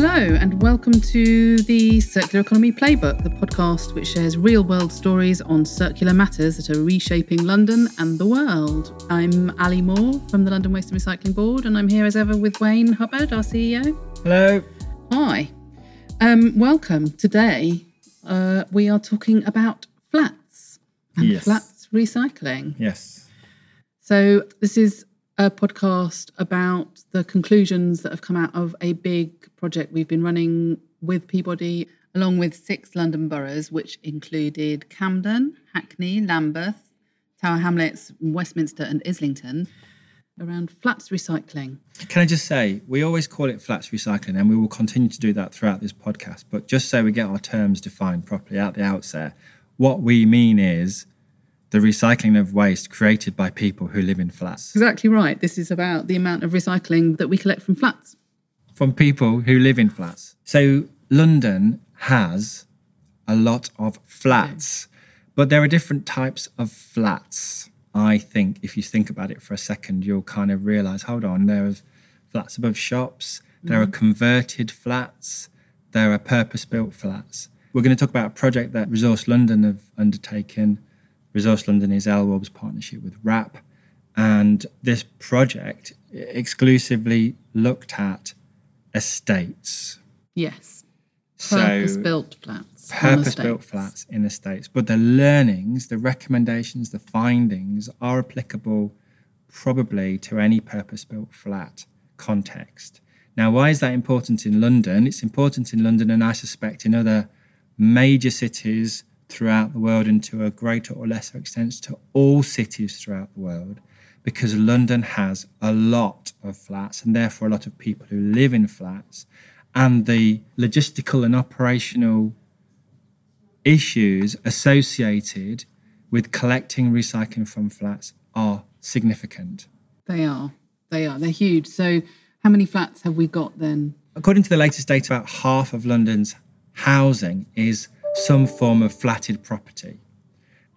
Hello, and welcome to the Circular Economy Playbook, the podcast which shares real world stories on circular matters that are reshaping London and the world. I'm Ali Moore from the London Waste and Recycling Board, and I'm here as ever with Wayne Hubbard, our CEO. Hello. Hi. Um, welcome. Today, uh, we are talking about flats and Yes. flats recycling. Yes. So, this is a podcast about the conclusions that have come out of a big project we've been running with Peabody, along with six London boroughs, which included Camden, Hackney, Lambeth, Tower Hamlets, Westminster, and Islington, around flats recycling. Can I just say, we always call it flats recycling, and we will continue to do that throughout this podcast. But just so we get our terms defined properly at the outset, what we mean is the recycling of waste created by people who live in flats. Exactly right. This is about the amount of recycling that we collect from flats. From people who live in flats. So London has a lot of flats, but there are different types of flats. I think if you think about it for a second, you'll kind of realize hold on, there are flats above shops, there are mm. converted flats, there are purpose built flats. We're going to talk about a project that Resource London have undertaken. Resource London is LWARB's partnership with WRAP. And this project exclusively looked at estates. Yes. So Purpose built flats. purpose built flats in estates. But the learnings, the recommendations, the findings are applicable probably to any purpose built flat context. Now, why is that important in London? It's important in London, and I suspect in other major cities throughout the world, and to a greater or lesser extent to all cities throughout the world, because London has a lot of flats and therefore a lot of people who live in flats. And the logistical and operational issues associated with collecting recycling from flats are significant. They are. They are. They're huge. So, how many flats have we got then? According to the latest data, about half of London's housing is some form of flatted property.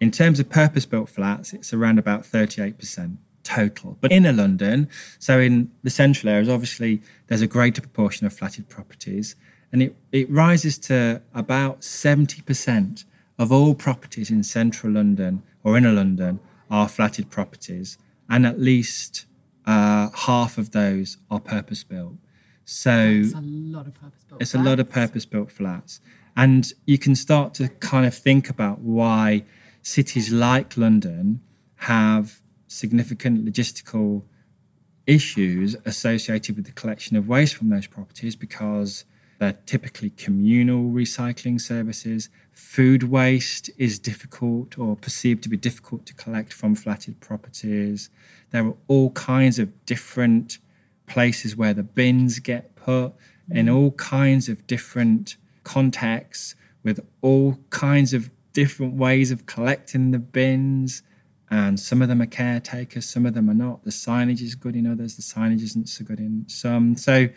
In terms of purpose built flats, it's around about 38% total. But inner London, so in the central areas, obviously there's a greater proportion of flatted properties, and it, it rises to about 70% of all properties in central London or inner London are flatted properties, and at least uh, half of those are purpose built. So It's a lot of purpose built. it's a lot of purpose built flats. And you can start to kind of think about why cities like London have significant logistical issues associated with the collection of waste from those properties because they're typically communal recycling services. Food waste is difficult or perceived to be difficult to collect from flatted properties. There are all kinds of different places where the bins get put in mm. all kinds of different contexts with all kinds of different ways of collecting the bins and some of them are caretakers some of them are not the signage is good in others the signage isn't so good in some so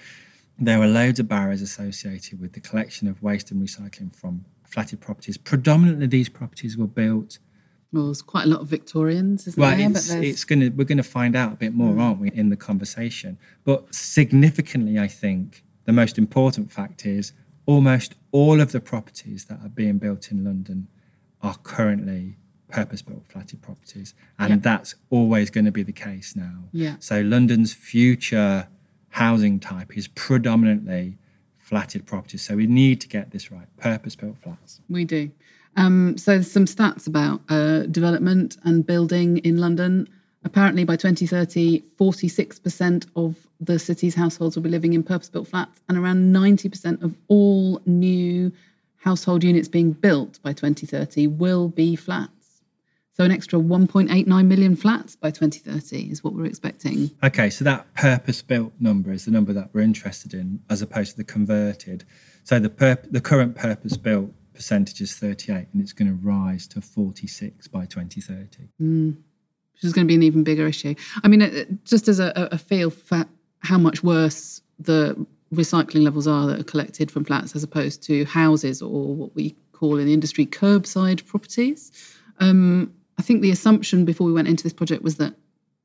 there are loads of barriers associated with the collection of waste and recycling from flatted properties predominantly these properties were built Well, there's quite a lot of Victorians, isn't well, there? it's, it's gonna we're gonna find out a bit more, hmm. aren't we, in the conversation? But significantly, I think the most important fact is almost all of the properties that are being built in London are currently purpose-built flatted properties, and Yeah. that's always going to be the case now. Yeah. So London's future housing type is predominantly flatted properties. So we need to get this right: purpose-built flats. We do. Um, so there's some stats about uh, development and building in London. Apparently, by 2030, 46% of the city's households will be living in purpose-built flats, and around 90% of all new household units being built by 2030 will be flats. So an extra 1.89 million flats by 2030 is what we're expecting. Okay, so that purpose-built number is the number that we're interested in, as opposed to the converted. So the purp- the current purpose-built percentage is 38, and it's going to rise to 46 by 2030. Which is going to be an even bigger issue. I mean, uh, just as a, a feel for how much worse the recycling levels are that are collected from flats as opposed to houses or what we call in the industry curbside properties. Um, I think the assumption before we went into this project was that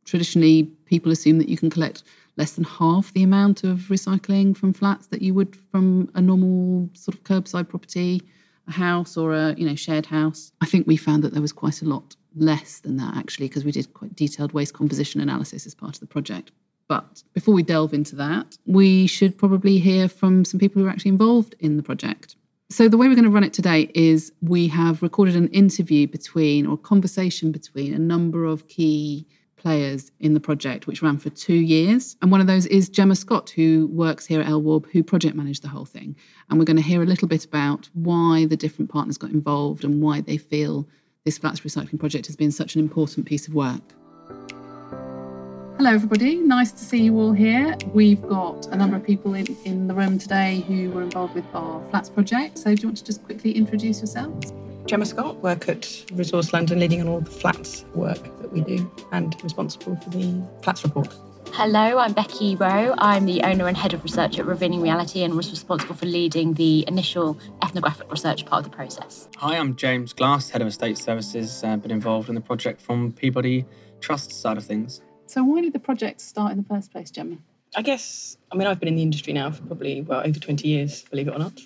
traditionally people assume that you can collect less than half the amount of recycling from flats that you would from a normal sort of curbside property, a house or a you know shared house. I think we found that there was quite a lot less than that actually because we did quite detailed waste composition analysis as part of the project. But before we delve into that, we should probably hear from some people who are actually involved in the project. So, the way we're going to run it today is we have recorded an interview between or conversation between a number of key players in the project, which ran for two years. And one of those is Gemma Scott, who works here at LWARB, who project managed the whole thing. And we're going to hear a little bit about why the different partners got involved and why they feel this flats recycling project has been such an important piece of work. Hello, everybody. Nice to see you all here. We've got a number of people in, in the room today who were involved with our flats project. So, do you want to just quickly introduce yourselves? Gemma Scott, work at Resource London, leading on all the flats work that we do and responsible for the flats report. Hello, I'm Becky Rowe. I'm the owner and head of research at Revealing Reality and was responsible for leading the initial ethnographic research part of the process. Hi, I'm James Glass, head of estate services, uh, been involved in the project from Peabody Trust side of things. So, why did the project start in the first place, Gemma? I guess, I mean, I've been in the industry now for probably, well, over 20 years, believe it or not.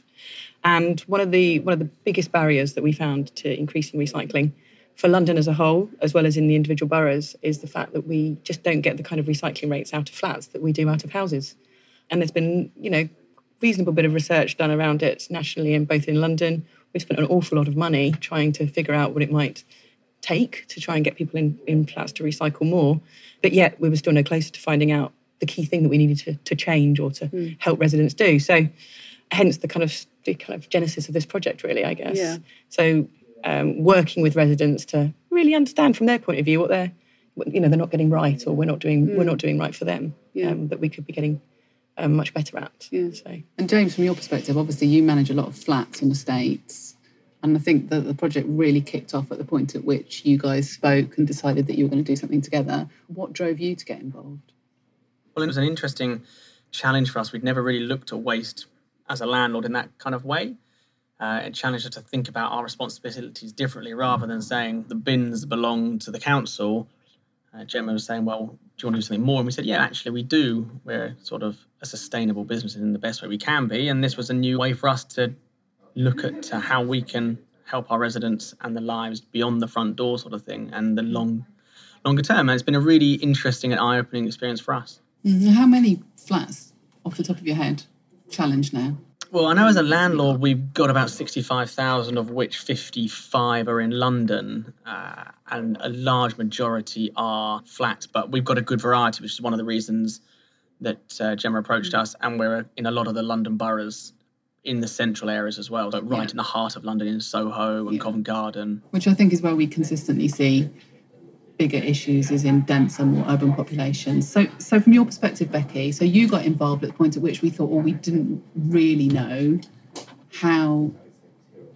And one of the one of the biggest barriers that we found to increasing recycling for London as a whole, as well as in the individual boroughs, is the fact that we just don't get the kind of recycling rates out of flats that we do out of houses. And there's been, you know, reasonable bit of research done around it nationally and both in London. We've spent an awful lot of money trying to figure out what it might take to try and get people in, in flats to recycle more. But yet we were still no closer to finding out the key thing that we needed to, to change or to mm. help residents do. So hence the kind of the kind of genesis of this project, really, I guess. Yeah. So um, working with residents to really understand from their point of view what they're you know they're not getting right or we're not doing mm. we're not doing right for them yeah. um, that we could be getting um, much better at. Yeah. So. And James, from your perspective, obviously you manage a lot of flats and estates. And I think that the project really kicked off at the point at which you guys spoke and decided that you were going to do something together. What drove you to get involved? Well, it was an interesting challenge for us. We'd never really looked at waste as a landlord in that kind of way. Uh, it challenged us to think about our responsibilities differently rather than saying the bins belong to the council. Uh, Gemma was saying, well, do you want to do something more? And we said, yeah, actually, we do. We're sort of a sustainable business in the best way we can be. And this was a new way for us to look at uh, how we can help our residents and the lives beyond the front door sort of thing and the long longer term and it's been a really interesting and eye-opening experience for us how many flats off the top of your head challenge now well, I know as a landlord, we've got about 65,000, of which 55 are in London, uh, and a large majority are flats. But we've got a good variety, which is one of the reasons that uh, Gemma approached mm. us. And we're in a lot of the London boroughs in the central areas as well, like right yeah. in the heart of London in Soho and yeah. Covent Garden. Which I think is where we consistently see bigger issues is in denser, more urban populations. So, so from your perspective, Becky, so you got involved at the point at which we thought, well, we didn't really know how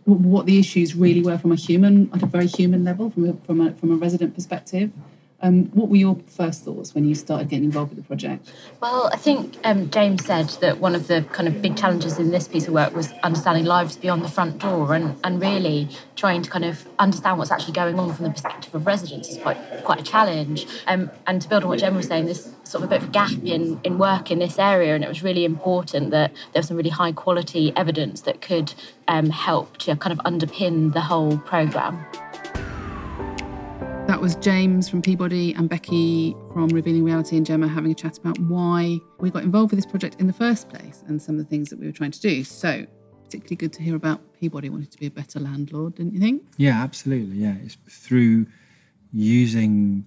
what the issues really were from a human, at a very human level, from a, from a, from a resident perspective. Um, what were your first thoughts when you started getting involved with the project? Well, I think um, James said that one of the kind of big challenges in this piece of work was understanding lives beyond the front door and, and really trying to kind of understand what's actually going on from the perspective of residents is quite quite a challenge. Um, and to build on what Gemma was saying, there's sort of a bit of a gap in, in work in this area, and it was really important that there was some really high quality evidence that could um, help to kind of underpin the whole programme. That was James from Peabody and Becky from Revealing Reality and Gemma having a chat about why we got involved with this project in the first place and some of the things that we were trying to do. So, particularly good to hear about Peabody wanting to be a better landlord, didn't you think? Yeah, absolutely. Yeah, it's through using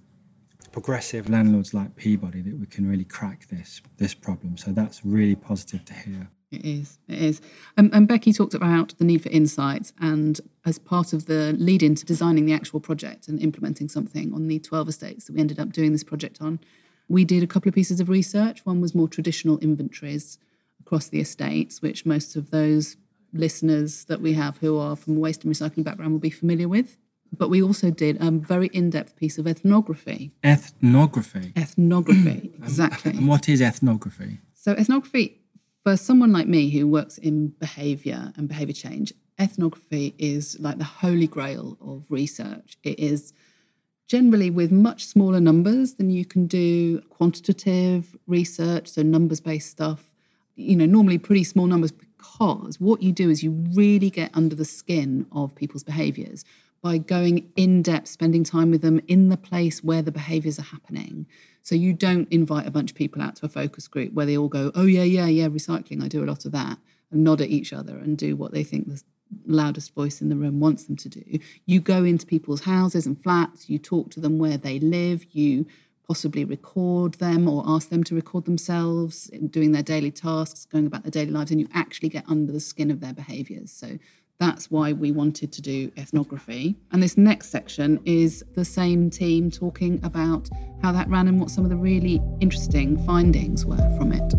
progressive landlords like Peabody that we can really crack this this problem. So that's really positive to hear. It is. It is. Um, and Becky talked about the need for insights, and as part of the lead into designing the actual project and implementing something on the 12 estates that we ended up doing this project on, we did a couple of pieces of research. One was more traditional inventories across the estates, which most of those listeners that we have who are from a waste and recycling background will be familiar with. But we also did a very in depth piece of ethnography. Ethnography? Ethnography, exactly. and what is ethnography? So, ethnography for someone like me who works in behavior and behavior change, ethnography is like the holy grail of research. It is generally with much smaller numbers than you can do quantitative research, so numbers based stuff. You know, normally pretty small numbers because what you do is you really get under the skin of people's behaviors by going in depth, spending time with them in the place where the behaviors are happening. So you don't invite a bunch of people out to a focus group where they all go, oh, yeah, yeah, yeah, recycling. I do a lot of that, and nod at each other and do what they think the loudest voice in the room wants them to do. You go into people's houses and flats, you talk to them where they live, you possibly record them or ask them to record themselves doing their daily tasks, going about their daily lives, and you actually get under the skin of their behaviors. So that's why we wanted to do ethnography. And this next section is the same team talking about how that ran and what some of the really interesting findings were from it.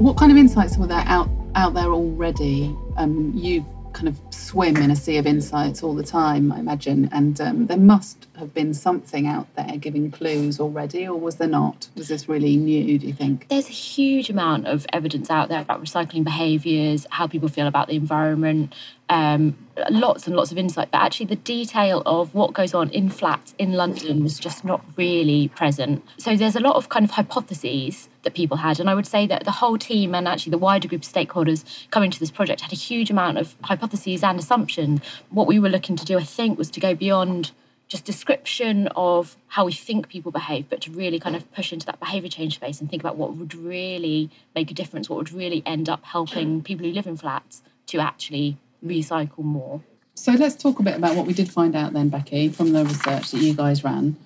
What kind of insights were there out out there already? Um, you kind of swim in a sea of insights all the time, I imagine, and um, there must have been something out there giving clues already, or was there not? Was this really new? Do you think? There's a huge amount of evidence out there about recycling behaviours, how people feel about the environment, um, lots and lots of insight, but actually the detail of what goes on in flats in London was just not really present. So there's a lot of kind of hypotheses that people had, and I would say that the whole team and actually the wider group of stakeholders coming to this project had a huge amount of hypotheses and assumptions. What we were looking to do, I think, was to go beyond just description of how we think people behave, but to really kind of push into that behaviour change space and think about what would really make a difference, what would really end up helping people who live in flats to actually recycle more. So let's talk a bit about what we did find out then, Becky, from the research that you guys ran.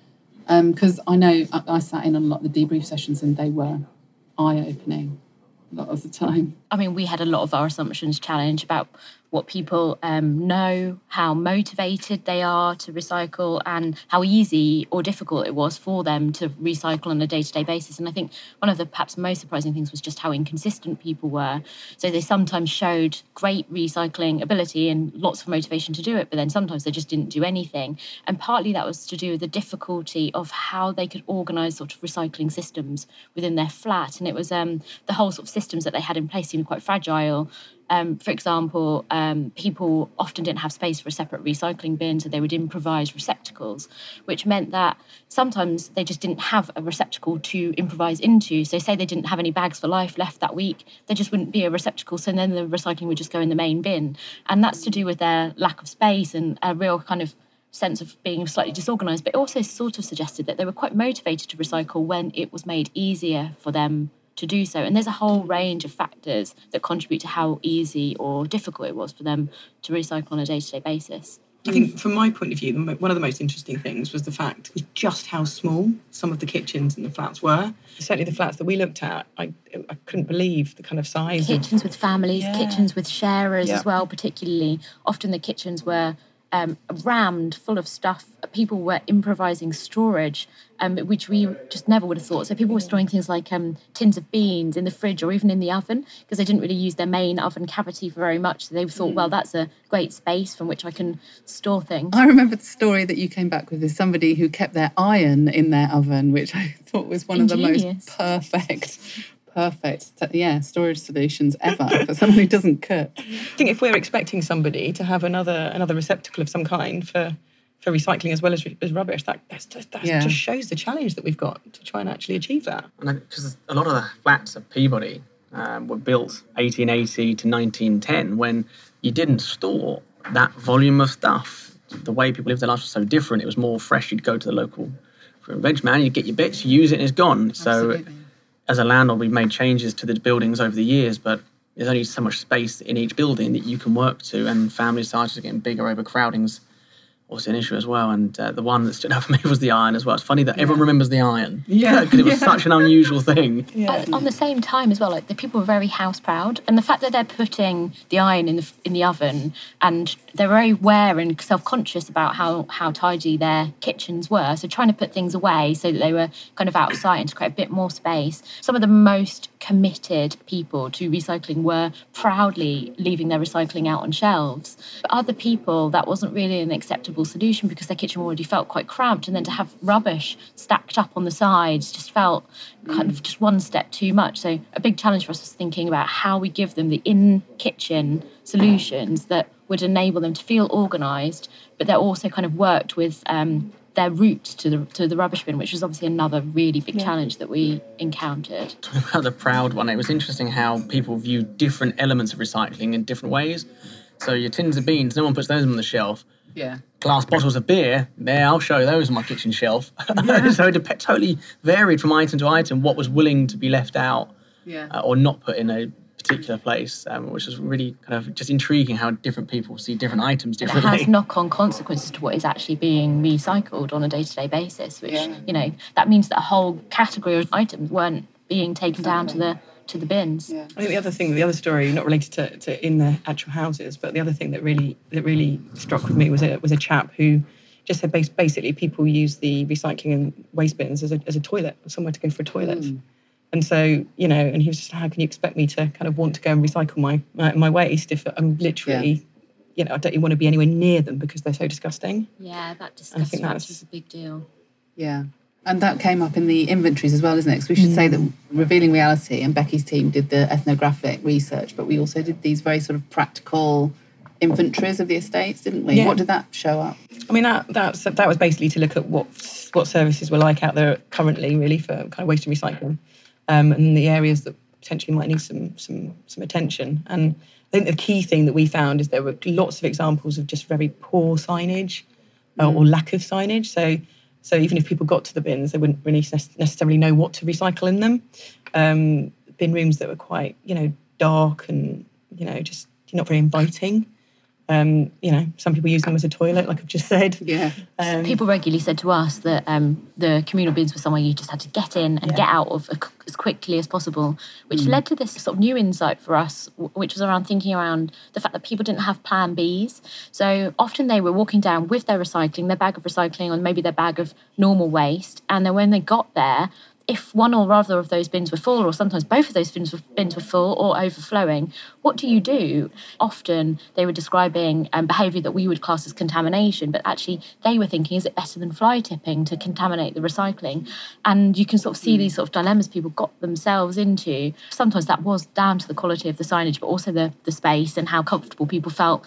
Because um, I know I, I sat in on a lot of the debrief sessions and they were eye opening a lot of the time. I mean, we had a lot of our assumptions challenged about what people um, know, how motivated they are to recycle, and how easy or difficult it was for them to recycle on a day to day basis. And I think one of the perhaps most surprising things was just how inconsistent people were. So they sometimes showed great recycling ability and lots of motivation to do it, but then sometimes they just didn't do anything. And partly that was to do with the difficulty of how they could organise sort of recycling systems within their flat. And it was um, the whole sort of systems that they had in place seemed quite fragile. Um, for example, um, people often didn't have space for a separate recycling bin, so they would improvise receptacles, which meant that sometimes they just didn't have a receptacle to improvise into. So, say they didn't have any bags for life left that week, there just wouldn't be a receptacle, so then the recycling would just go in the main bin. And that's to do with their lack of space and a real kind of sense of being slightly disorganized, but it also sort of suggested that they were quite motivated to recycle when it was made easier for them to do so. And there's a whole range of factors that contribute to how easy or difficult it was for them to recycle on a day to day basis. I think, from my point of view, one of the most interesting things was the fact was just how small some of the kitchens and the flats were. Certainly, the flats that we looked at, I, I couldn't believe the kind of size. Kitchens of, with families, yeah. kitchens with sharers yeah. as well, particularly. Often the kitchens were um, rammed full of stuff. People were improvising storage, um, which we just never would have thought. So people were storing things like um, tins of beans in the fridge or even in the oven because they didn't really use their main oven cavity for very much. So they thought, well, that's a great space from which I can store things. I remember the story that you came back with is somebody who kept their iron in their oven, which I thought was one Ingenious. of the most perfect perfect, yeah, storage solutions ever for someone who doesn't cook. I think if we're expecting somebody to have another another receptacle of some kind for for recycling as well as, as rubbish, that just, that yeah. just shows the challenge that we've got to try and actually achieve that. Because a lot of the flats of Peabody um, were built 1880 to 1910 when you didn't store that volume of stuff. The way people lived their lives was so different. It was more fresh. You'd go to the local fruit and veg man, you'd get your bits, you use it, and it's gone. So as a landlord, we've made changes to the buildings over the years, but there's only so much space in each building that you can work to, and family sizes are getting bigger. Overcrowding's also an issue as well. And uh, the one that stood out for me was the iron as well. It's funny that yeah. everyone remembers the iron. Yeah. Because it was yeah. such an unusual thing. Yeah. on the same time as well, like the people were very house proud. And the fact that they're putting the iron in the in the oven and they're very aware and self-conscious about how how tidy their kitchens were. So trying to put things away so that they were kind of out of sight and to create a bit more space. Some of the most committed people to recycling were proudly leaving their recycling out on shelves. But other people, that wasn't really an acceptable solution because their kitchen already felt quite cramped. And then to have rubbish stacked up on the sides just felt kind of just one step too much. So a big challenge for us was thinking about how we give them the in kitchen solutions that would enable them to feel organised, but that also kind of worked with um, their route to the to the rubbish bin, which was obviously another really big challenge that we encountered. Talking about the proud one, it was interesting how people view different elements of recycling in different ways. So your tins of beans, no one puts those on the shelf. Yeah. Glass bottles of beer, there, I'll show you those on my kitchen shelf. Yeah. so it dep- totally varied from item to item what was willing to be left out Yeah. uh, or not put in a particular place, um, which is really kind of just intriguing how different people see different items differently. It has knock-on consequences to what is actually being recycled on a day-to-day basis, which Yeah. you know that means that a whole category of items weren't being taken down to the to the bins. Yeah. I think the other thing, the other story, not related to, to in the actual houses, but the other thing that really that really struck with me was a was a chap who just said bas- basically people use the recycling and waste bins as a, as a toilet, somewhere to go for a toilet. Hmm. And so, you know, and he was just, how can you expect me to kind of want to go and recycle my my, my waste if I'm literally, you know, I don't even want to be anywhere near them because they're so disgusting. Yeah, that I disgust think factor that's- is a big deal. Yeah. And that came up in the inventories as well, isn't it? Because we should say that Revealing Reality and Becky's team did the ethnographic research, but we also did these very sort of practical inventories of the estates, didn't we? Yeah. What did that show up? I mean, that that's, that was basically to look at what what services were like out there currently, really, for kind of waste and recycling, um, and the areas that potentially might need some some some attention. And I think the key thing that we found is there were lots of examples of just very poor signage uh, or lack of signage. So so even if people got to the bins, they wouldn't really necessarily know what to recycle in them. Um, bin rooms that were quite you know dark and you know just not very inviting. Um, you know, some people use them as a toilet, like I've just said. Yeah. Um, People regularly said to us that um, the communal bins were somewhere you just had to get in and Yeah. get out of as quickly as possible, which led to this sort of new insight for us, which was around thinking around the fact that people didn't have plan Bs. So often they were walking down with their recycling, their bag of recycling, or maybe their bag of normal waste, and then when they got there, if one or other of those bins were full, or sometimes both of those bins were, bins were full or overflowing, what do you do? Often they were describing um, behaviour that we would class as contamination, but actually they were thinking, is it better than fly tipping to contaminate the recycling? And you can sort of see these sort of dilemmas people got themselves into. Sometimes that was down to the quality of the signage, but also the, the space and how comfortable people felt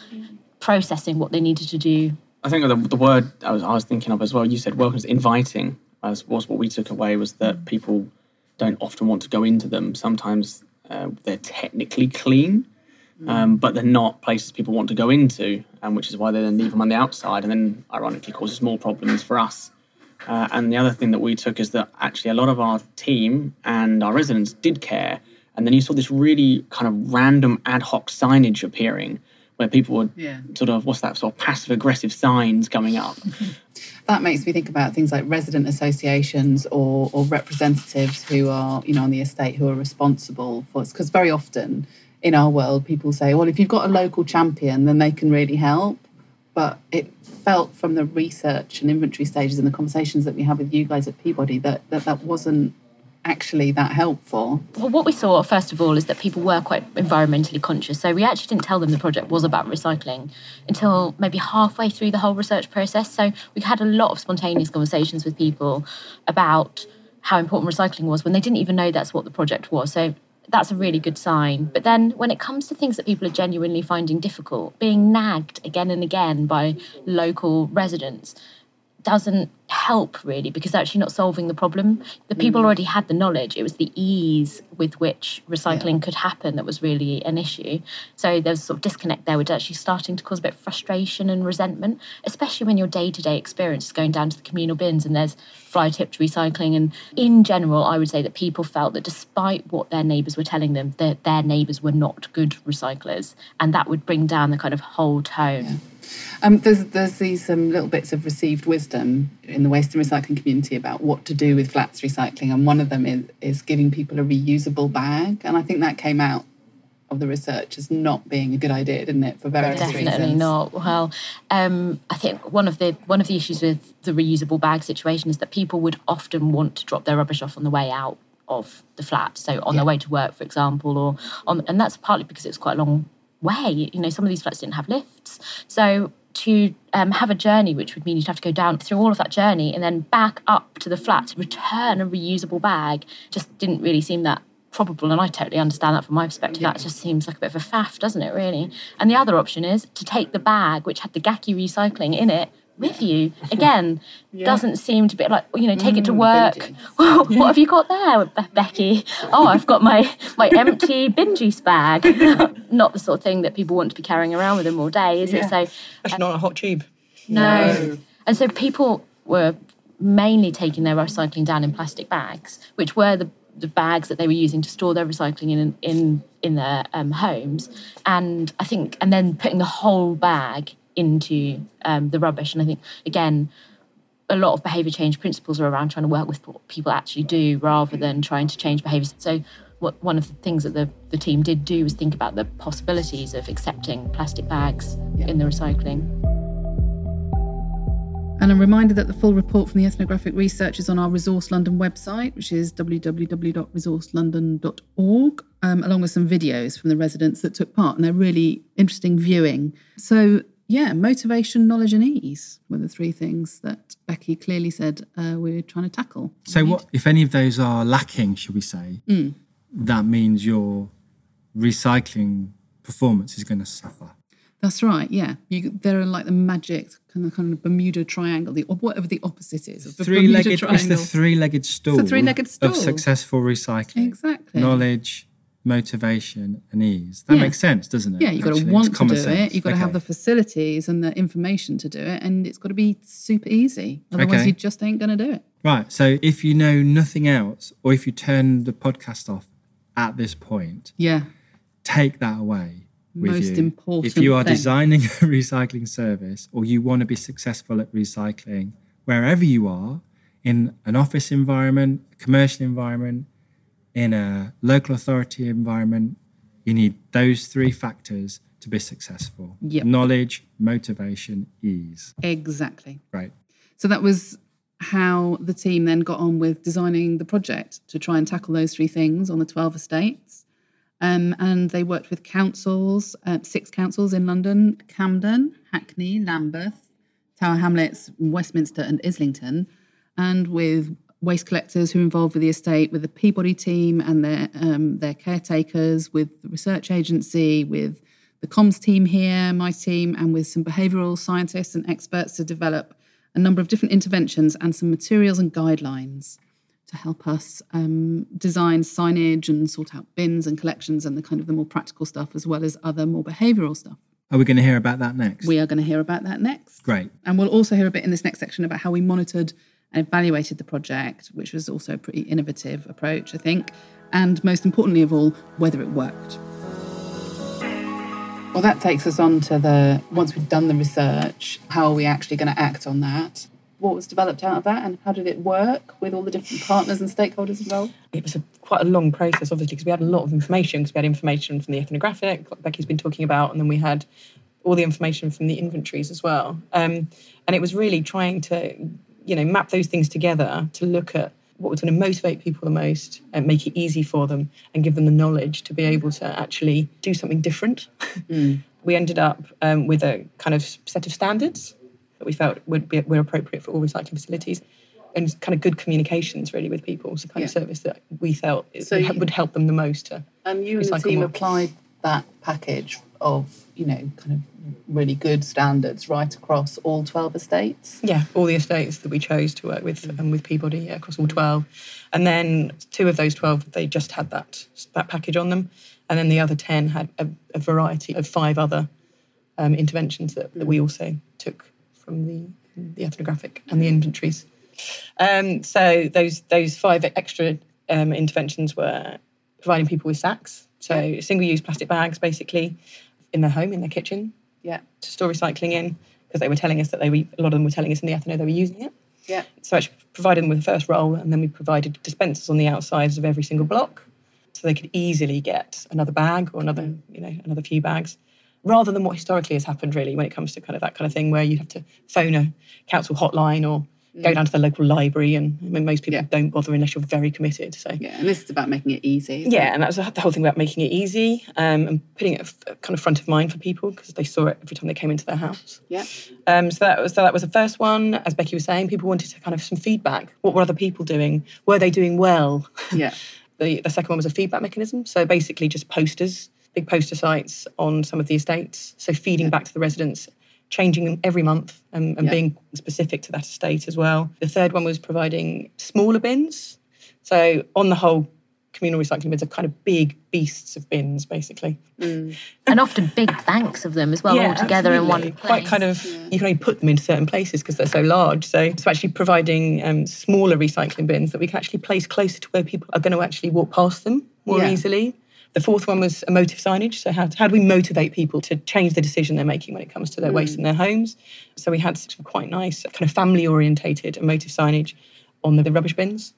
processing what they needed to do I think the, the word I was, I was thinking of as well, you said welcome is inviting, as was what we took away was that people don't often want to go into them. Sometimes uh, they're technically clean, um, but they're not places people want to go into, and which is why they then leave them on the outside, and then ironically causes more problems for us. Uh, and the other thing that we took is that actually a lot of our team and our residents did care, and then you saw this really kind of random ad hoc signage appearing where people would Yeah. sort of what's that sort of passive aggressive signs coming up. That makes me think about things like resident associations or, or representatives who are, you know, on the estate who are responsible for because very often in our world people say, well, if you've got a local champion, then they can really help. But it felt from the research and inventory stages and the conversations that we had with you guys at Peabody that that, that wasn't actually that helpful. Well, what we saw first of all is that people were quite environmentally conscious. So we actually didn't tell them the project was about recycling until maybe halfway through the whole research process. So we had a lot of spontaneous conversations with people about how important recycling was when they didn't even know that's what the project was. So that's a really good sign. But then when it comes to things that people are genuinely finding difficult, being nagged again and again by local residents doesn't help really because they're actually not solving the problem. The people mm. already had the knowledge. It was the ease with which recycling could happen that was really an issue. So there's sort of disconnect there, which is actually starting to cause a bit of frustration and resentment, especially when your day-to-day experience is going down to the communal bins and there's fly-tipped recycling. And in general, I would say that people felt that despite what their neighbours were telling them, that their neighbours were not good recyclers. And that would bring down the kind of whole tone. Um, there's there's these um, little bits of received wisdom in the waste and recycling community about what to do with flats recycling, and one of them is is giving people a reusable bag, and I think that came out of the research as not being a good idea, didn't it? For various Definitely reasons. not. Well, um, I think one of the one of the issues with the reusable bag situation is that people would often want to drop their rubbish off on the way out of the flat, so on their way to work, for example, or on, and that's partly because it's quite a long way. You know, some of these flats didn't have lifts, so to um, have a journey, which would mean you'd have to go down through all of that journey and then back up to the flat to return a reusable bag, just didn't really seem that probable. And I totally understand that from my perspective. That just seems like a bit of a faff, doesn't it, really? And the other option is to take the bag, which had the Gaki recycling in it, with you. Again, doesn't seem to be like you know take it to Mm, work. binges. Well, what have you got there, Be- Becky? Oh, I've got my my empty bin juice bag. Not the sort of thing that people want to be carrying around with them all day, is it? So Especially not a hot tube. no. And so people were mainly taking their recycling down in plastic bags, which were the, the bags that they were using to store their recycling in in in their um, homes. And I think, and then putting the whole bag into um, the rubbish. And I think again, a lot of behaviour change principles are around trying to work with what people actually do rather than trying to change behaviours. So. What, one of the things that the, the team did do was think about the possibilities of accepting plastic bags in the recycling. And a reminder that the full report from the ethnographic research is on our Resource London website, which is www.resourcelondon.org, um, along with some videos from the residents that took part. And they're really interesting viewing. So, yeah, motivation, knowledge, and ease were the three things that Becky clearly said uh, we were trying to tackle. So, what if any of those are lacking? Should we say that means your recycling performance is going to suffer? That's right. Yeah, you, they're like the magic kind of kind of Bermuda triangle, the or whatever the opposite is of the Three-legged. It's triangle. the three-legged stool. The three-legged stool. of successful recycling. Exactly. Knowledge, motivation, and ease. That Yeah. makes sense, doesn't it? Yeah, you've got to want to do sense. it. You've got to have the facilities and the information to do it, and it's got to be super easy. Otherwise, Okay. you just ain't going to do it. Right. So if you know nothing else, or if you turn the podcast off at this point, Yeah, take that away with Most you. important If you are thing. designing a recycling service or you want to be successful at recycling, wherever you are, in an office environment, commercial environment, in a local authority environment, you need those three factors to be successful. Yep. Knowledge, motivation, ease. exactly. Right. So that was how the team then got on with designing the project to try and tackle those three things on the 12 estates. Um, and they worked with councils, uh, six councils in London Camden, Hackney, Lambeth, Tower Hamlets, Westminster, and Islington, and with waste collectors who are involved with the estate, with the Peabody team and their um, their caretakers, with the research agency, with the comms team here, my team, and with some behavioural scientists and experts to develop a number of different interventions and some materials and guidelines to help us um, design signage and sort out bins and collections and the kind of the more practical stuff as well as other more behavioural stuff. Are we going to hear about that next? We are going to hear about that next. Great. And we'll also hear a bit in this next section about how we monitored and evaluated the project, which was also a pretty innovative approach, I think. And most importantly of all, whether it worked. Well, that takes us on to the once we've done the research, how are we actually going to act on that? What was developed out of that, and how did it work with all the different partners and stakeholders involved? It was a, quite a long process, obviously, because we had a lot of information. Because we had information from the ethnographic, like Becky's been talking about, and then we had all the information from the inventories as well. Um, and it was really trying to, you know, map those things together to look at what was going to motivate people the most and make it easy for them and give them the knowledge to be able to actually do something different. we ended up um, with a kind of set of standards that we felt would be were appropriate for all recycling facilities and kind of good communications really with people. It's the kind of service that we felt So would, you- help, would help them the most to And you and the team more. applied that package of, you know, kind of really good standards right across all 12 estates. Yeah, all the estates that we chose to work with and with Peabody yeah, across all 12. And then two of those 12, they just had that, that package on them. And then the other 10 had a, a variety of five other um, interventions that, that we also took from the, the ethnographic and the inventories. Um, so those, those five extra um, interventions were providing people with sacks. So single-use plastic bags, basically, in their home, in their kitchen, Yeah. to store recycling in because they were telling us that they were a lot of them were telling us in the ethno they were using it. Yeah. So actually provided them with the first roll and then we provided dispensers on the outsides of every single block so they could easily get another bag or another, mm. you know, another few bags. Rather than what historically has happened really when it comes to kind of that kind of thing where you have to phone a council hotline or go down to the local library and I mean, most people Yeah. don't bother unless you're very committed. So Yeah. And this is about making it easy. yeah, it? and that was the whole thing about making it easy um, and putting it kind of front of mind for people because they saw it every time they came into their house. Yeah. Um, so that was so that was the first one. As Becky was saying, people wanted to kind of some feedback. What were other people doing? Were they doing well? Yeah. The the second one was a feedback mechanism. So basically, just posters, big poster sites on some of the estates. So feeding back to the residents changing them every month and, and Yeah. being specific to that estate as well. The third one was providing smaller bins. So, on the whole, communal recycling bins are kind of big beasts of bins, basically. and often big banks of them as well, all together in one place. Quite kind of, you can only put them in certain places because they're so large. So, so actually providing um, smaller recycling bins that we can actually place closer to where people are going to actually walk past them more Yeah. easily. The fourth one was emotive signage. So, how, how do we motivate people to change the decision they're making when it comes to their waste mm. in their homes? So, we had some quite nice, kind of family orientated emotive signage on the, the rubbish bins.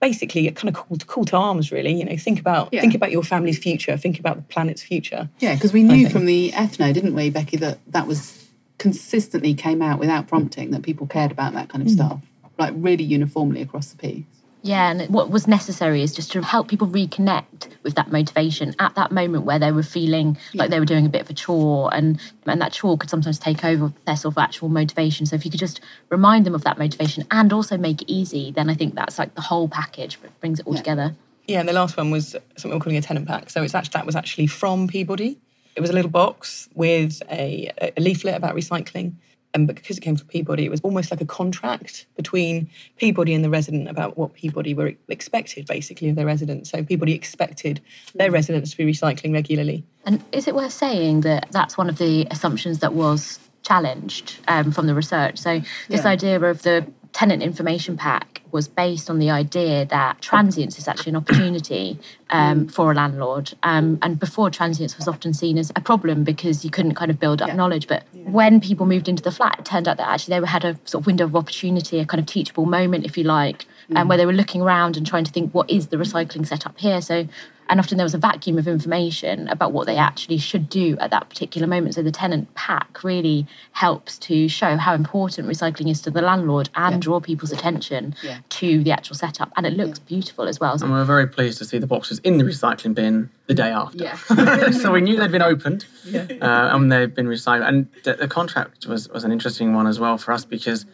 Basically, it kind of called call to arms, really. You know, think about Yeah. think about your family's future, think about the planet's future. Yeah, because we knew from the ethno, didn't we, Becky, that that was consistently came out without prompting that people cared about that kind of mm. stuff, like really uniformly across the piece. Yeah, and what was necessary is just to help people reconnect with that motivation at that moment where they were feeling like they were doing a bit of a chore, and and that chore could sometimes take over their sort of actual motivation. So if you could just remind them of that motivation and also make it easy, then I think that's like the whole package, but brings it all together. Yeah, and the last one was something we're calling a tenant pack. So it's actually that was actually from Peabody. It was a little box with a, a leaflet about recycling. And because it came from Peabody, it was almost like a contract between Peabody and the resident about what Peabody were expected, basically, of their residents. So Peabody expected their residents to be recycling regularly. And is it worth saying that that's one of the assumptions that was challenged um, from the research? So, this Yeah. idea of the tenant information pack was based on the idea that transience is actually an opportunity um, for a landlord. Um, and before, transience was often seen as a problem because you couldn't kind of build up Yeah. knowledge. But when people moved into the flat, it turned out that actually they had a sort of window of opportunity, a kind of teachable moment, if you like, um, where they were looking around and trying to think, what is the recycling setup here? So and often there was a vacuum of information about what they actually should do at that particular moment. So the tenant pack really helps to show how important recycling is to the landlord and draw people's attention Yeah. to the actual setup. And it looks beautiful as well. And we were very pleased to see the boxes in the recycling bin the day after. Yeah. so we knew they'd been opened uh, and they'd been recycled. And the, the contract was, was an interesting one as well for us because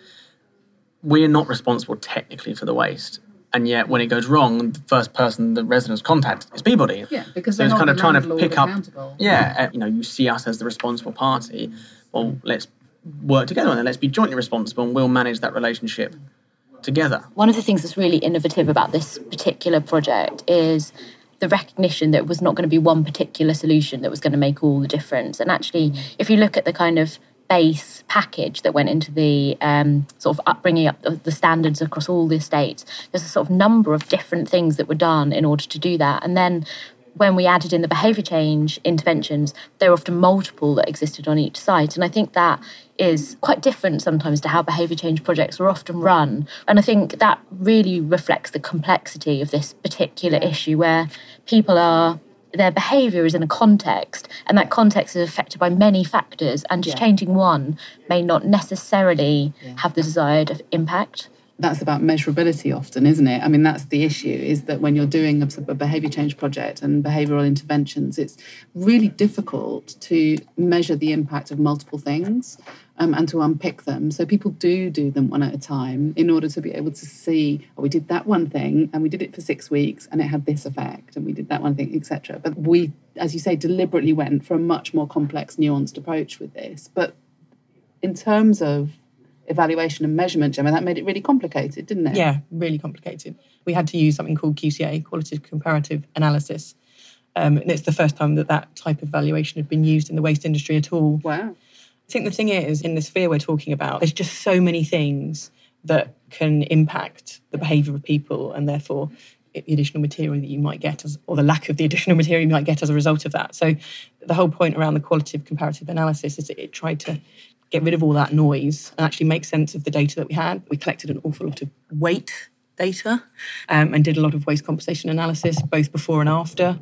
we're not responsible technically for the waste. And yet, when it goes wrong, the first person the residents contact is Peabody. Yeah, because so they're it's not kind of trying to pick up. Yeah, uh, you know, you see us as the responsible party. Well, let's work together on it. Let's be jointly responsible, and we'll manage that relationship together. one of the things that's really innovative about this particular project is the recognition that it was not going to be one particular solution that was going to make all the difference. And actually, if you look at the kind of base package that went into the um, sort of upbringing up the standards across all the estates, there's a sort of number of different things that were done in order to do that. And then when we added in the behaviour change interventions, there were often multiple that existed on each site. And I think that is quite different sometimes to how behaviour change projects are often run. And I think that really reflects the complexity of this particular issue where people are. Their behaviour is in a context, and that context is affected by many factors, and just Yeah. changing one may not necessarily have the desired impact. That's about measurability often isn't it? I mean that's the issue is that when you're doing a, behavior change project and behavioral interventions it's really difficult to measure the impact of multiple things um, and to unpick them. So people do do them one at a time in order to be able to see oh, we did that one thing and we did it for six weeks and it had this effect and we did that one thing etc but we as you say deliberately went for a much more complex nuanced approach with this. But in terms of evaluation and measurement, Gemma, that made it really complicated, didn't it? Yeah, really complicated. We had to use something called QCA, Qualitative Comparative Analysis. Um, and it's the first time that that type of valuation had been used in the waste industry at all. Wow. I think the thing is, in the sphere we're talking about, there's just so many things that can impact the behaviour of people and therefore the additional material that you might get as, or the lack of the additional material you might get as a result of that. So the whole point around the qualitative comparative analysis is that it tried to get rid of all that noise and actually make sense of the data that we had. We collected an awful lot of weight data um, and did a lot of waste composition analysis, both before and after,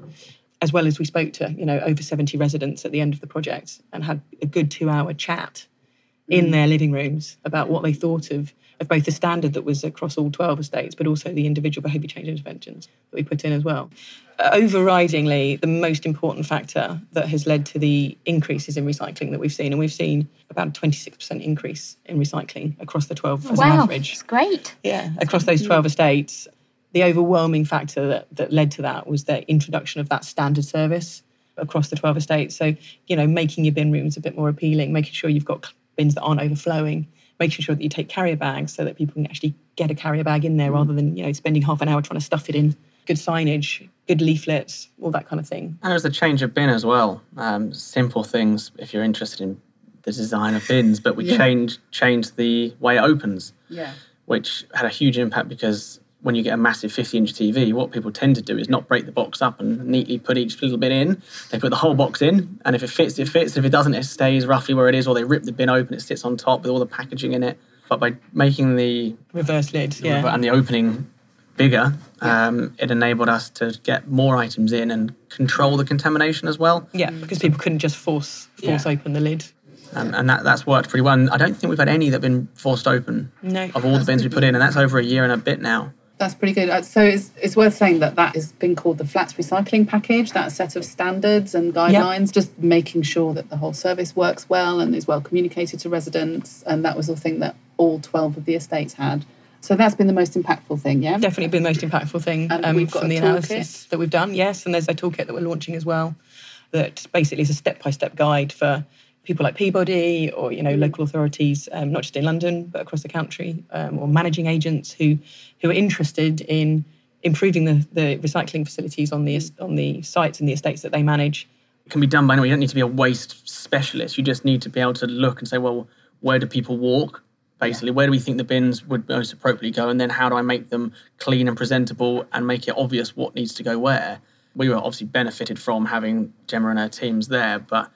as well as we spoke to you know over 70 residents at the end of the project and had a good two-hour chat in their living rooms about what they thought of of both the standard that was across all 12 estates, but also the individual behaviour change interventions that we put in as well. Uh, overridingly, the most important factor that has led to the increases in recycling that we've seen, and we've seen about a 26% increase in recycling across the 12 as an wow, average. it's great. Yeah, across those 12 estates, the overwhelming factor that, that led to that was the introduction of that standard service across the 12 estates. So, you know, making your bin rooms a bit more appealing, making sure you've got bins that aren't overflowing, making sure that you take carrier bags so that people can actually get a carrier bag in there rather than you know spending half an hour trying to stuff it in. Good signage, good leaflets, all that kind of thing. And there's a change of bin as well. Um, simple things if you're interested in the design of bins, but we Yeah. changed changed the way it opens, Yeah. which had a huge impact because when you get a massive 50 inch TV, what people tend to do is not break the box up and neatly put each little bit in. They put the whole box in, and if it fits, it fits. If it doesn't, it stays roughly where it is, or they rip the bin open, it sits on top with all the packaging in it. But by making the Reverse lid, yeah. and the opening bigger, um, it enabled us to get more items in and control the contamination as well. Yeah, because people couldn't just force force Yeah. open the lid. Um, and that, that's worked pretty well. And I don't think we've had any that have been forced open No. of all the bins we put in, and that's over a year and a bit now. That's pretty good. Uh, So it's, it's worth saying that that has been called the Flats Recycling Package, that set of standards and guidelines, just making sure that the whole service works well and is well communicated to residents. And that was the thing that all 12 of the estates had. So that's been the most impactful thing, yeah? Definitely been the most impactful thing And um, we've got from the analysis that we've done. Yes, and there's a toolkit that we're launching as well that basically is a step-by-step guide for people like Peabody or you know local authorities, um, not just in London but across the country, um, or managing agents who who are interested in improving the, the recycling facilities on the on the sites and the estates that they manage. It can be done by anyone. You don't need to be a waste specialist. You just need to be able to look and say, well, where do people walk? Basically, where do we think the bins would most appropriately go? And then how do I make them clean and presentable and make it obvious what needs to go where? We were obviously benefited from having Gemma and her teams there, but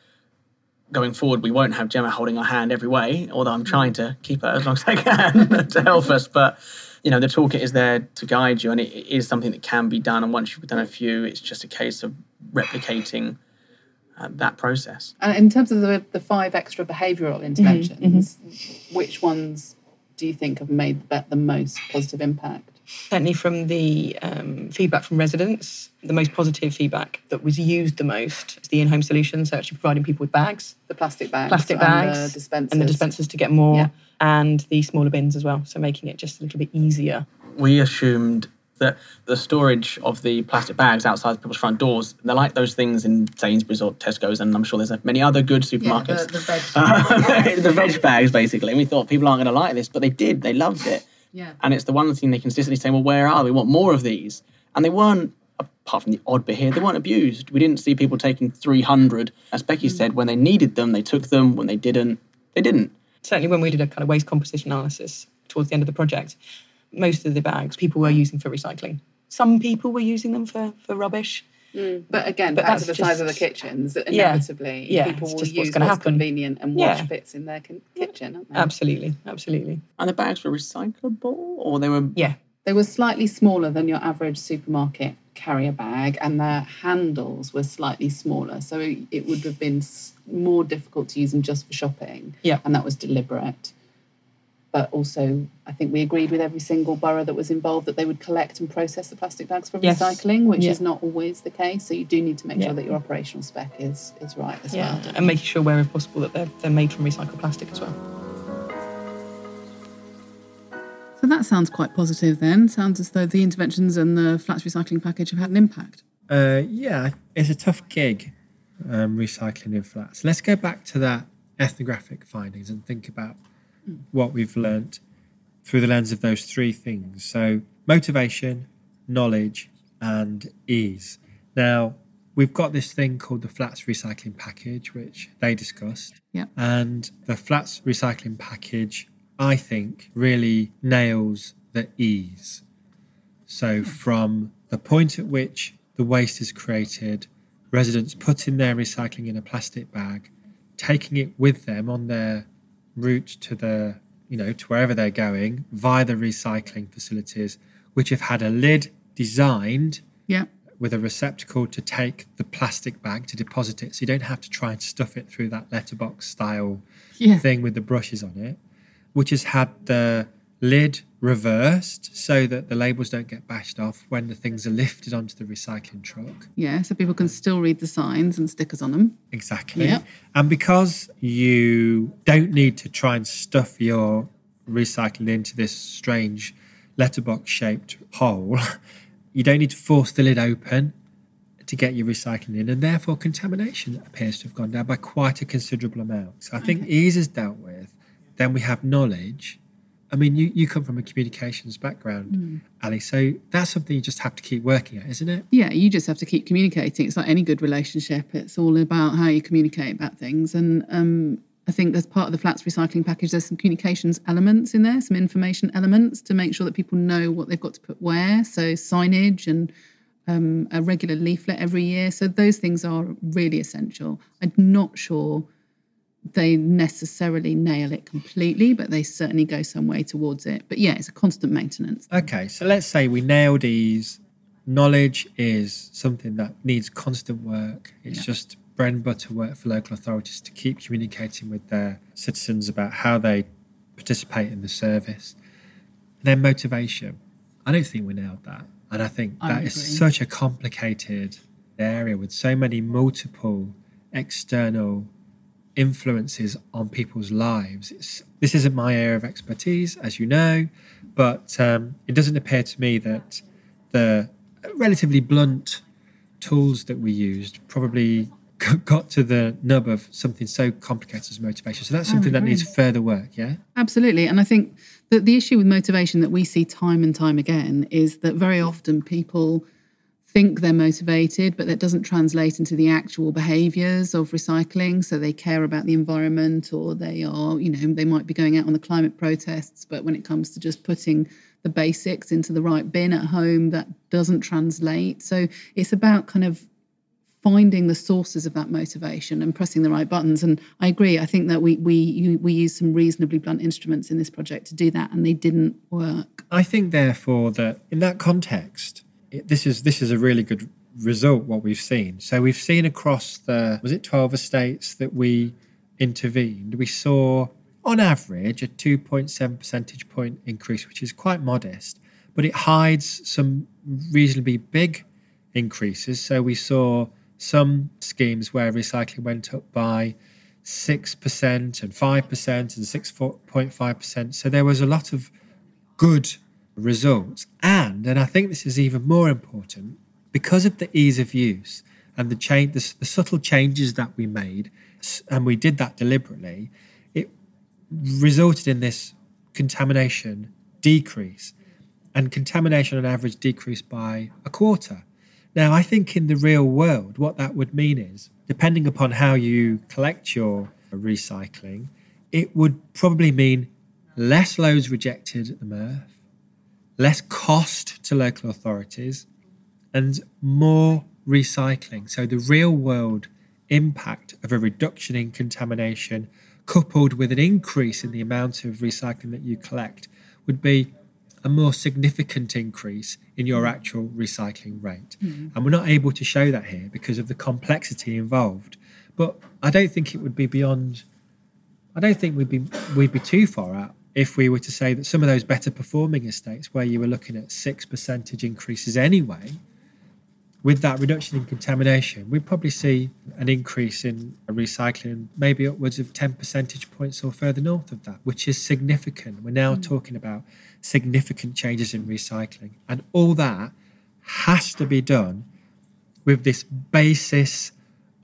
going forward, we won't have Gemma holding our hand every way, although I'm trying to keep her as long as I can to help us. But, you know, the toolkit is there to guide you and it it is something that can be done. And once you've done a few, it's just a case of replicating uh, that process. And in terms of the, the five extra behavioural interventions, which ones do you think have made the, the most positive impact? Certainly, from the um, feedback from residents, the most positive feedback that was used the most is the in-home solution. So actually providing people with bags, The plastic bags, plastic and bags, the dispensers, and the dispensers to get more, Yeah. and the smaller bins as well. So making it just a little bit easier. we assumed that the storage of the plastic bags outside people's front doors, they're like those things in Sainsbury's or Tesco's, and I'm sure there's many other good Yeah, supermarkets. the, the veg. the veg bags, basically. And we thought people aren't going to like this, but they did. They loved it. Yeah. And it's the one thing they consistently say, well, where are they? We want more of these. And they weren't, apart from the odd bit here, they weren't abused. We didn't see people taking 300. As Becky said, when they needed them, they took them. When they didn't, they didn't. Certainly, when we did a kind of waste composition analysis towards the end of the project, most of the bags people were using for recycling. Some people were using them for, for rubbish. Mm. But again, But back to that's the size of the kitchens, Yeah. inevitably, Yeah, people will just what's use gonna what's convenient and wash Yeah. bits in their kin- kitchen, aren't they? Absolutely, absolutely. And the bags were recyclable, or they were Yeah, They were slightly smaller than your average supermarket carrier bag, and their handles were slightly smaller. So it, it would have been more difficult to use them just for shopping. Yeah. And that was deliberate. But also, I think we agreed with every single borough that was involved that they would collect and process the plastic bags for Yes. recycling, which Yeah. is not always the case. So you do need to make Yeah. sure that your operational spec is is right as yeah, well. don't and making sure wherever possible that they're, they're made from recycled plastic as well. So that sounds quite positive then. Sounds as though the interventions and the flats recycling package have had an impact. Uh, yeah, it's a tough gig, um, recycling in flats. Let's go back to that ethnographic findings and think about what we've learnt through the lens of those three things. So, motivation, knowledge, and ease. Now, we've got this thing called the flats recycling package, which they discussed. Yeah. And the flats recycling package, I think, really nails the ease. So, from the point at which the waste is created, residents putting their recycling in a plastic bag, taking it with them on their route to the, you know, to wherever they're going via the recycling facilities, which have had a lid designed Yeah. with a receptacle to take the plastic bag to deposit it. So you don't have to try and stuff it through that letterbox style Yeah. thing with the brushes on it, which has had the lid reversed so that the labels don't get bashed off when the things are lifted onto the recycling truck. Yeah. So people can still read the signs and stickers on them. Exactly. Yeah. And because you don't need to try and stuff your recycling into this strange letterbox shaped hole, you don't need to force the lid open to get your recycling in, and therefore contamination appears to have gone down by quite a considerable amount. So I think Okay. ease is dealt with. Then we have knowledge. I mean, you, you come from a communications background, Ali, so that's something you just have to keep working at, isn't it? Yeah, you just have to keep communicating. It's like any good relationship. It's all about how you communicate about things. And um, I think as part of the flats recycling package, there's some communications elements in there, some information elements to make sure that people know what they've got to put where. So signage and um, a regular leaflet every year. So those things are really essential. I'm not sure they necessarily nail it completely, but they certainly go some way towards it. But yeah, it's a constant maintenance. Okay, so let's say we nail these. Knowledge is something that needs constant work. It's Yeah. just bread and butter work for local authorities to keep communicating with their citizens about how they participate in the service. Then motivation. I don't think we nailed that. And I think I that would is such a complicated area with so many multiple external influences on people's lives. It's, this isn't my area of expertise, as you know, but um, it doesn't appear to me that the relatively blunt tools that we used probably got to the nub of something so complicated as motivation. So that's something that needs further work, yeah? Absolutely. And I think that the issue with motivation that we see time and time again is that very often people think they're motivated, but that doesn't translate into the actual behaviors of recycling. So they care about the environment or they are, you know, they might be going out on the climate protests, but when it comes to just putting the basics into the right bin at home, that doesn't translate. So it's about kind of finding the sources of that motivation and pressing the right buttons. And I agree. I think that we we we used some reasonably blunt instruments in this project to do that, and they didn't work. I think, therefore, that in that context, it, this is this is a really good result. What we've seen. So we've seen across the was it twelve estates that we intervened. We saw, on average, a two point seven percentage point increase, which is quite modest, but it hides some reasonably big increases. So we saw some schemes where recycling went up by 6% and 5% and 6.5%. So there was a lot of good results. And, and I think this is even more important, because of the ease of use and the change, the, the subtle changes that we made, and we did that deliberately, it resulted in this contamination decrease. And contamination on average decreased by a quarter. Now, I think in the real world, what that would mean is, depending upon how you collect your recycling, it would probably mean less loads rejected at the MRF, less cost to local authorities, and more recycling. So, the real world impact of a reduction in contamination coupled with an increase in the amount of recycling that you collect would be a more significant increase in your actual recycling rate. Mm-hmm. And we're not able to show that here because of the complexity involved. But I don't think it would be beyond I don't think we'd be we'd be too far out if we were to say that some of those better performing estates where you were looking at six percentage increases anyway, with that reduction in contamination, we'd probably see an increase in recycling, maybe upwards of 10 percentage points or further north of that, which is significant. We're now mm. talking about significant changes in recycling. And all that has to be done with this basis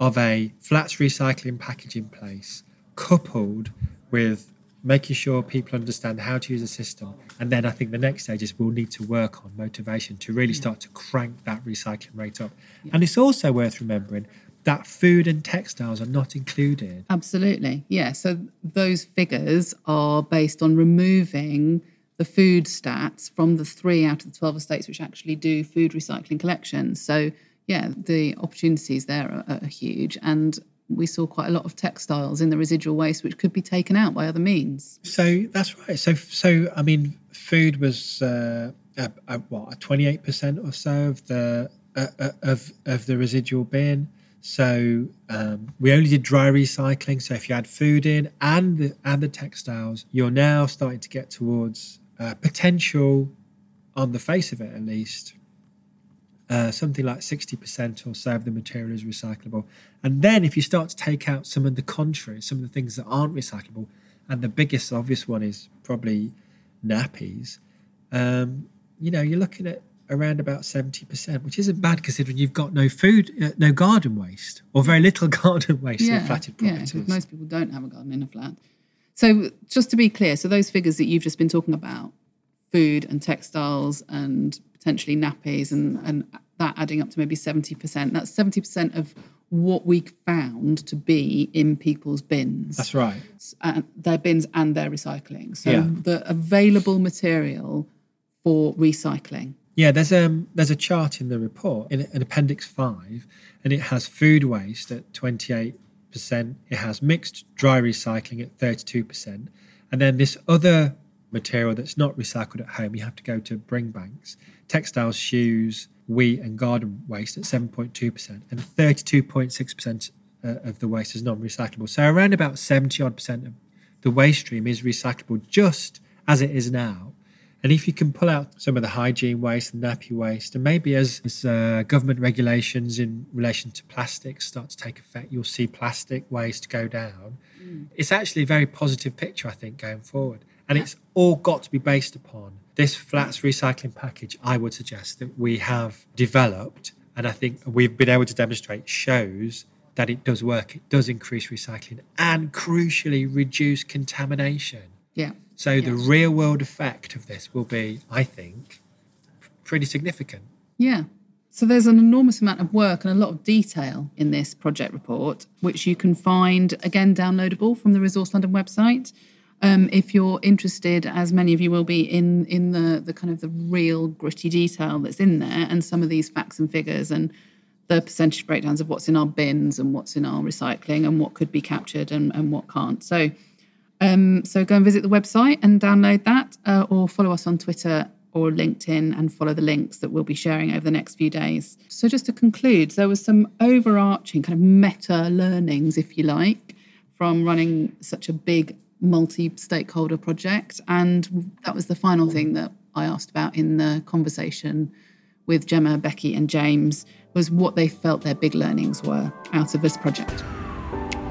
of a flats recycling package in place, coupled with making sure people understand how to use the system. And then I think the next stage is we'll need to work on motivation to really start to crank that recycling rate up. And it's also worth remembering that food and textiles are not included. Absolutely. Yeah. So those figures are based on removing the food stats from the three out of the 12 estates which actually do food recycling collections. So, yeah, the opportunities there are, are huge. And we saw quite a lot of textiles in the residual waste which could be taken out by other means. So that's right. So so I mean, food was uh, a, a, what twenty eight percent or so of the uh, uh, of of the residual bin. So um, we only did dry recycling. So if you add food in and the and the textiles, you're now starting to get towards uh, potential, on the face of it at least, uh, something like 60% or so of the material is recyclable. And then if you start to take out some of the contrary, some of the things that aren't recyclable, and the biggest obvious one is probably nappies, um, you know, you're looking at around about 70%, which isn't bad considering you've got no food, uh, no garden waste, or very little garden waste in flatted yeah, most people don't have a garden in a flat. So just to be clear, so those figures that you've just been talking about, food and textiles and potentially nappies and, and that adding up to maybe 70%, that's 70% of what we found to be in people's bins. That's right. and their bins and their recycling. So Yeah. the available material for recycling. Yeah, there's um there's a chart in the report in, in Appendix Five, and it has food waste at 28 percent. It has mixed dry recycling at 32 percent, and then this other material that's not recycled at home, you have to go to bring banks. Textiles, shoes, WEEE, and garden waste at 7.2 percent, and 32.6 percent uh, of the waste is non-recyclable. So around about 70 odd percent of the waste stream is recyclable, just as it is now. And if you can pull out some of the hygiene waste and nappy waste, and maybe as, as uh, government regulations in relation to plastics start to take effect, you'll see plastic waste go down. It's actually a very positive picture, I think, going forward. And it's all got to be based upon this flats recycling package, I would suggest that we have developed, and I think we've been able to demonstrate shows that it does work. It does increase recycling and crucially reduce contamination. Yeah. So the real world effect of this will be, I think, pretty significant. Yeah. So there's an enormous amount of work and a lot of detail in this project report, which you can find again downloadable from the Resource London website. Um, if you're interested, as many of you will be, in in the the kind of the real gritty detail that's in there, and some of these facts and figures, and the percentage breakdowns of what's in our bins and what's in our recycling, and what could be captured and, and what can't. So um, so go and visit the website and download that, uh, or follow us on Twitter or LinkedIn and follow the links that we'll be sharing over the next few days. So just to conclude, there was some overarching kind of meta learnings, if you like, from running such a big multi-stakeholder project, and that was the final thing that I asked about in the conversation with Gemma, Becky, and James was what they felt their big learnings were out of this project.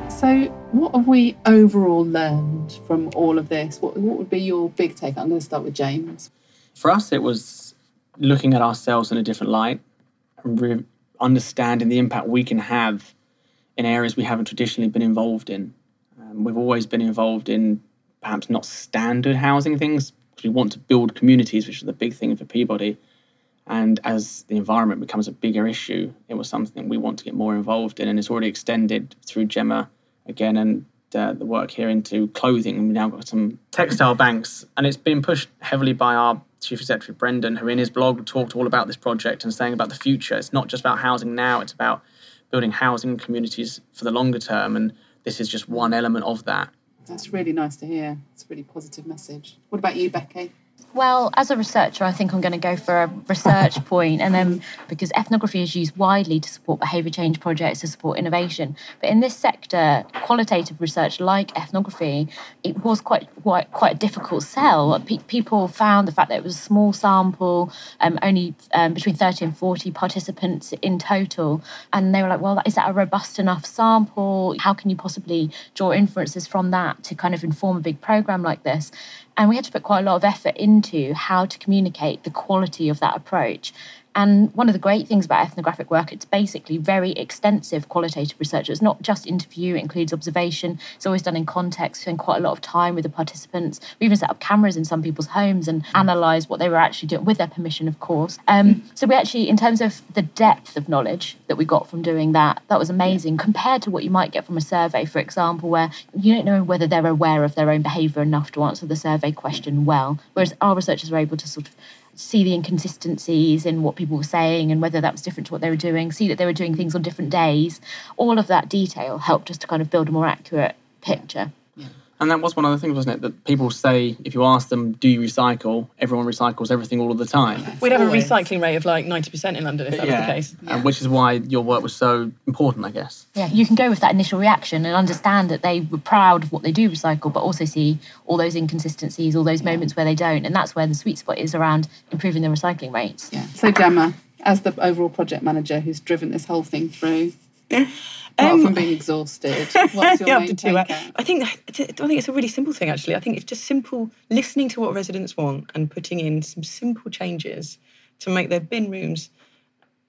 So, what have we overall learned from all of this? What, what would be your big take? I'm going to start with James. For us, it was looking at ourselves in a different light and re- understanding the impact we can have in areas we haven't traditionally been involved in. Um, we've always been involved in perhaps not standard housing things because we want to build communities, which is the big thing for Peabody. And as the environment becomes a bigger issue, it was something we want to get more involved in. And it's already extended through Gemma again and uh, the work here into clothing. And we've now got some textile banks. And it's been pushed heavily by our Chief Executive, Brendan, who in his blog talked all about this project and saying about the future. It's not just about housing now, it's about building housing communities for the longer term. And this is just one element of that. That's really nice to hear. It's a really positive message. What about you, Becky? Well, as a researcher, I think I'm going to go for a research point, and then because ethnography is used widely to support behaviour change projects to support innovation, but in this sector, qualitative research like ethnography, it was quite quite quite a difficult sell. Pe- people found the fact that it was a small sample, um, only um, between 30 and 40 participants in total, and they were like, "Well, is that a robust enough sample? How can you possibly draw inferences from that to kind of inform a big program like this?" And we had to put quite a lot of effort into how to communicate the quality of that approach. And one of the great things about ethnographic work, it's basically very extensive qualitative research. It's not just interview, it includes observation. It's always done in context, spend quite a lot of time with the participants. We even set up cameras in some people's homes and analyse what they were actually doing, with their permission, of course. Um, so we actually, in terms of the depth of knowledge that we got from doing that, that was amazing compared to what you might get from a survey, for example, where you don't know whether they're aware of their own behaviour enough to answer the survey question well. Whereas our researchers were able to sort of see the inconsistencies in what people were saying and whether that was different to what they were doing, see that they were doing things on different days. All of that detail helped us to kind of build a more accurate picture. And that was one of the things, wasn't it? That people say, if you ask them, do you recycle? Everyone recycles everything all of the time. We'd have Always. a recycling rate of like 90% in London if that was the case. And which is why your work was so important, I guess. Yeah, you can go with that initial reaction and understand that they were proud of what they do recycle, but also see all those inconsistencies, all those moments where they don't. And that's where the sweet spot is around improving the recycling rates. Yeah. So, Gemma, as the overall project manager who's driven this whole thing through, apart Um, from being exhausted, what's your main up two hours. takeout? I think I think it's a really simple thing actually. I think it's just simple listening to what residents want and putting in some simple changes to make their bin rooms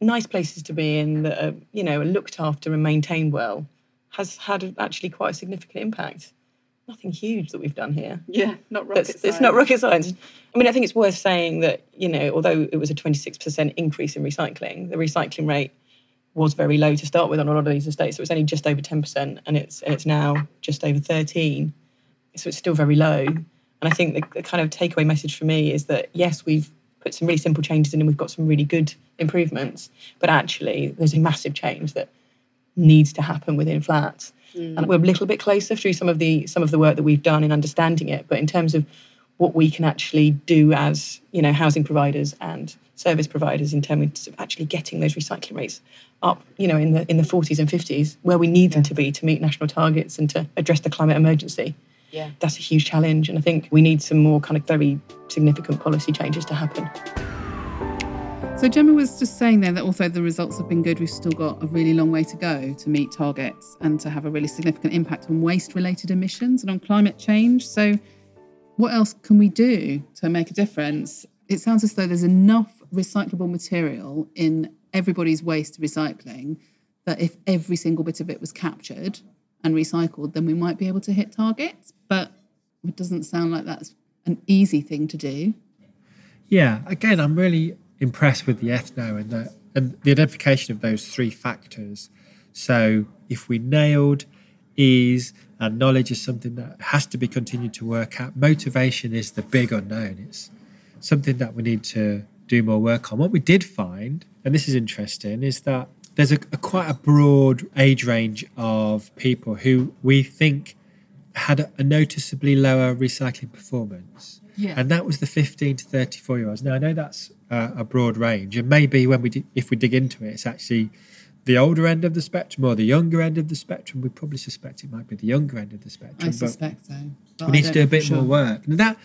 nice places to be in that are, you know, are looked after and maintained well has had actually quite a significant impact. Nothing huge that we've done here. Yeah, not rocket That's, it's not rocket science. I mean, I think it's worth saying that, you know, although it was a 26% increase in recycling, the recycling rate was very low to start with on a lot of these estates. So it was only just over 10%, and it's and it's now just over 13. So it's still very low. And I think the, the kind of takeaway message for me is that yes, we've put some really simple changes in and we've got some really good improvements, but actually there's a massive change that needs to happen within flats. Mm. And we're a little bit closer through some of the some of the work that we've done in understanding it. But in terms of what we can actually do as you know housing providers and service providers in terms of actually getting those recycling rates up, you know, in the in the 40s and 50s, where we need them to be to meet national targets and to address the climate emergency. Yeah. That's a huge challenge, and I think we need some more kind of very significant policy changes to happen. So Gemma was just saying there that although the results have been good, we've still got a really long way to go to meet targets and to have a really significant impact on waste-related emissions and on climate change. So what else can we do to make a difference? It sounds as though there's enough recyclable material in everybody's waste recycling that if every single bit of it was captured and recycled, then we might be able to hit targets. But it doesn't sound like that's an easy thing to do. Yeah, again, I'm really impressed with the ethno and the and the identification of those three factors. So if we nailed ease and knowledge is something that has to be continued to work at. Motivation is the big unknown. It's something that we need to do more work on. What we did find, and this is interesting, is that there's a, a quite a broad age range of people who we think had a, a noticeably lower recycling performance. Yeah. And that was the 15 to 34 year olds. Now I know that's uh, a broad range, and maybe when we di- if we dig into it, it's actually the older end of the spectrum or the younger end of the spectrum. We probably suspect it might be the younger end of the spectrum. I but suspect so. but we need to don't a bit more work. And that,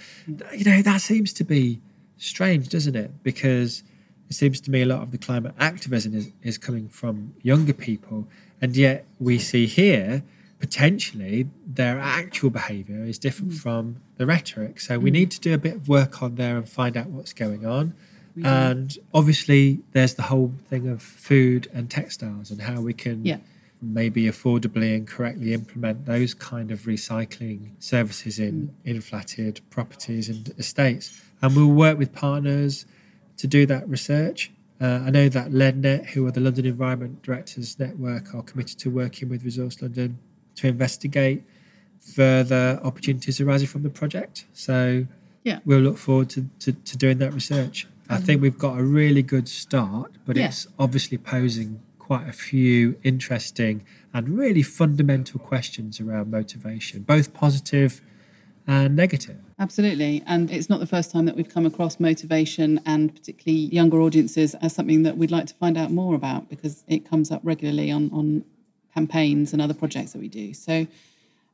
you know, that seems to be strange, doesn't it? Because it seems to me a lot of the climate activism is, is coming from younger people, and yet we see here potentially their actual behaviour is different Mm. from the rhetoric. So we need to do a bit of work on there and find out what's going on. Do. And obviously, there's the whole thing of food and textiles and how we can Yeah. maybe affordably and correctly implement those kind of recycling services in in flatted properties and estates. And we'll work with partners to do that research. Uh, I know that LEDNet, who are the London Environment Directors Network, are committed to working with Resource London to investigate further opportunities arising from the project. So Yeah. we'll look forward to, to, to doing that research. I think we've got a really good start, but Yeah. it's obviously posing quite a few interesting and really fundamental questions around motivation, both positive and negative. Absolutely. And it's not the first time that we've come across motivation and particularly younger audiences as something that we'd like to find out more about because it comes up regularly on, on campaigns and other projects that we do. So,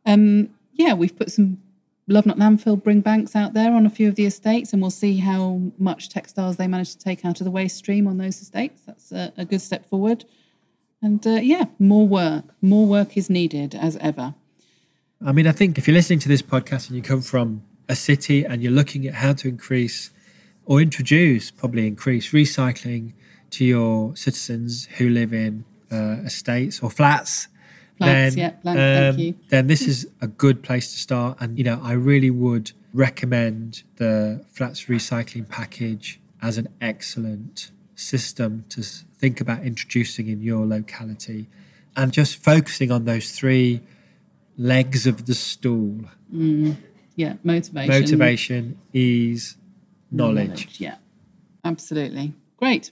um, yeah, we've put some Love Not Landfill Bring Banks out there on a few of the estates, and we'll see how much textiles they manage to take out of the waste stream on those estates. That's a, a good step forward. And uh, yeah, more work. More work is needed as ever. I mean, I think if you're listening to this podcast and you come from a city and you're looking at how to increase or introduce, probably increase recycling to your citizens who live in uh, estates or flats, Flats, then, yeah, blank, thank um, you. then this is a good place to start. And, you know, I really would recommend the flats recycling package as an excellent system to think about introducing in your locality and just focusing on those three legs of the stool Yeah, motivation. motivation, ease, knowledge. Yeah, absolutely. Great.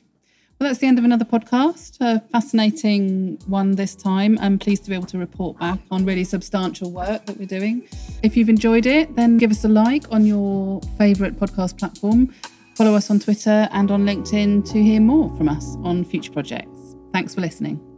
Well, that's the end of another podcast. A fascinating one this time. I'm pleased to be able to report back on really substantial work that we're doing. If you've enjoyed it, then give us a like on your favourite podcast platform. Follow us on Twitter and on LinkedIn to hear more from us on future projects. Thanks for listening.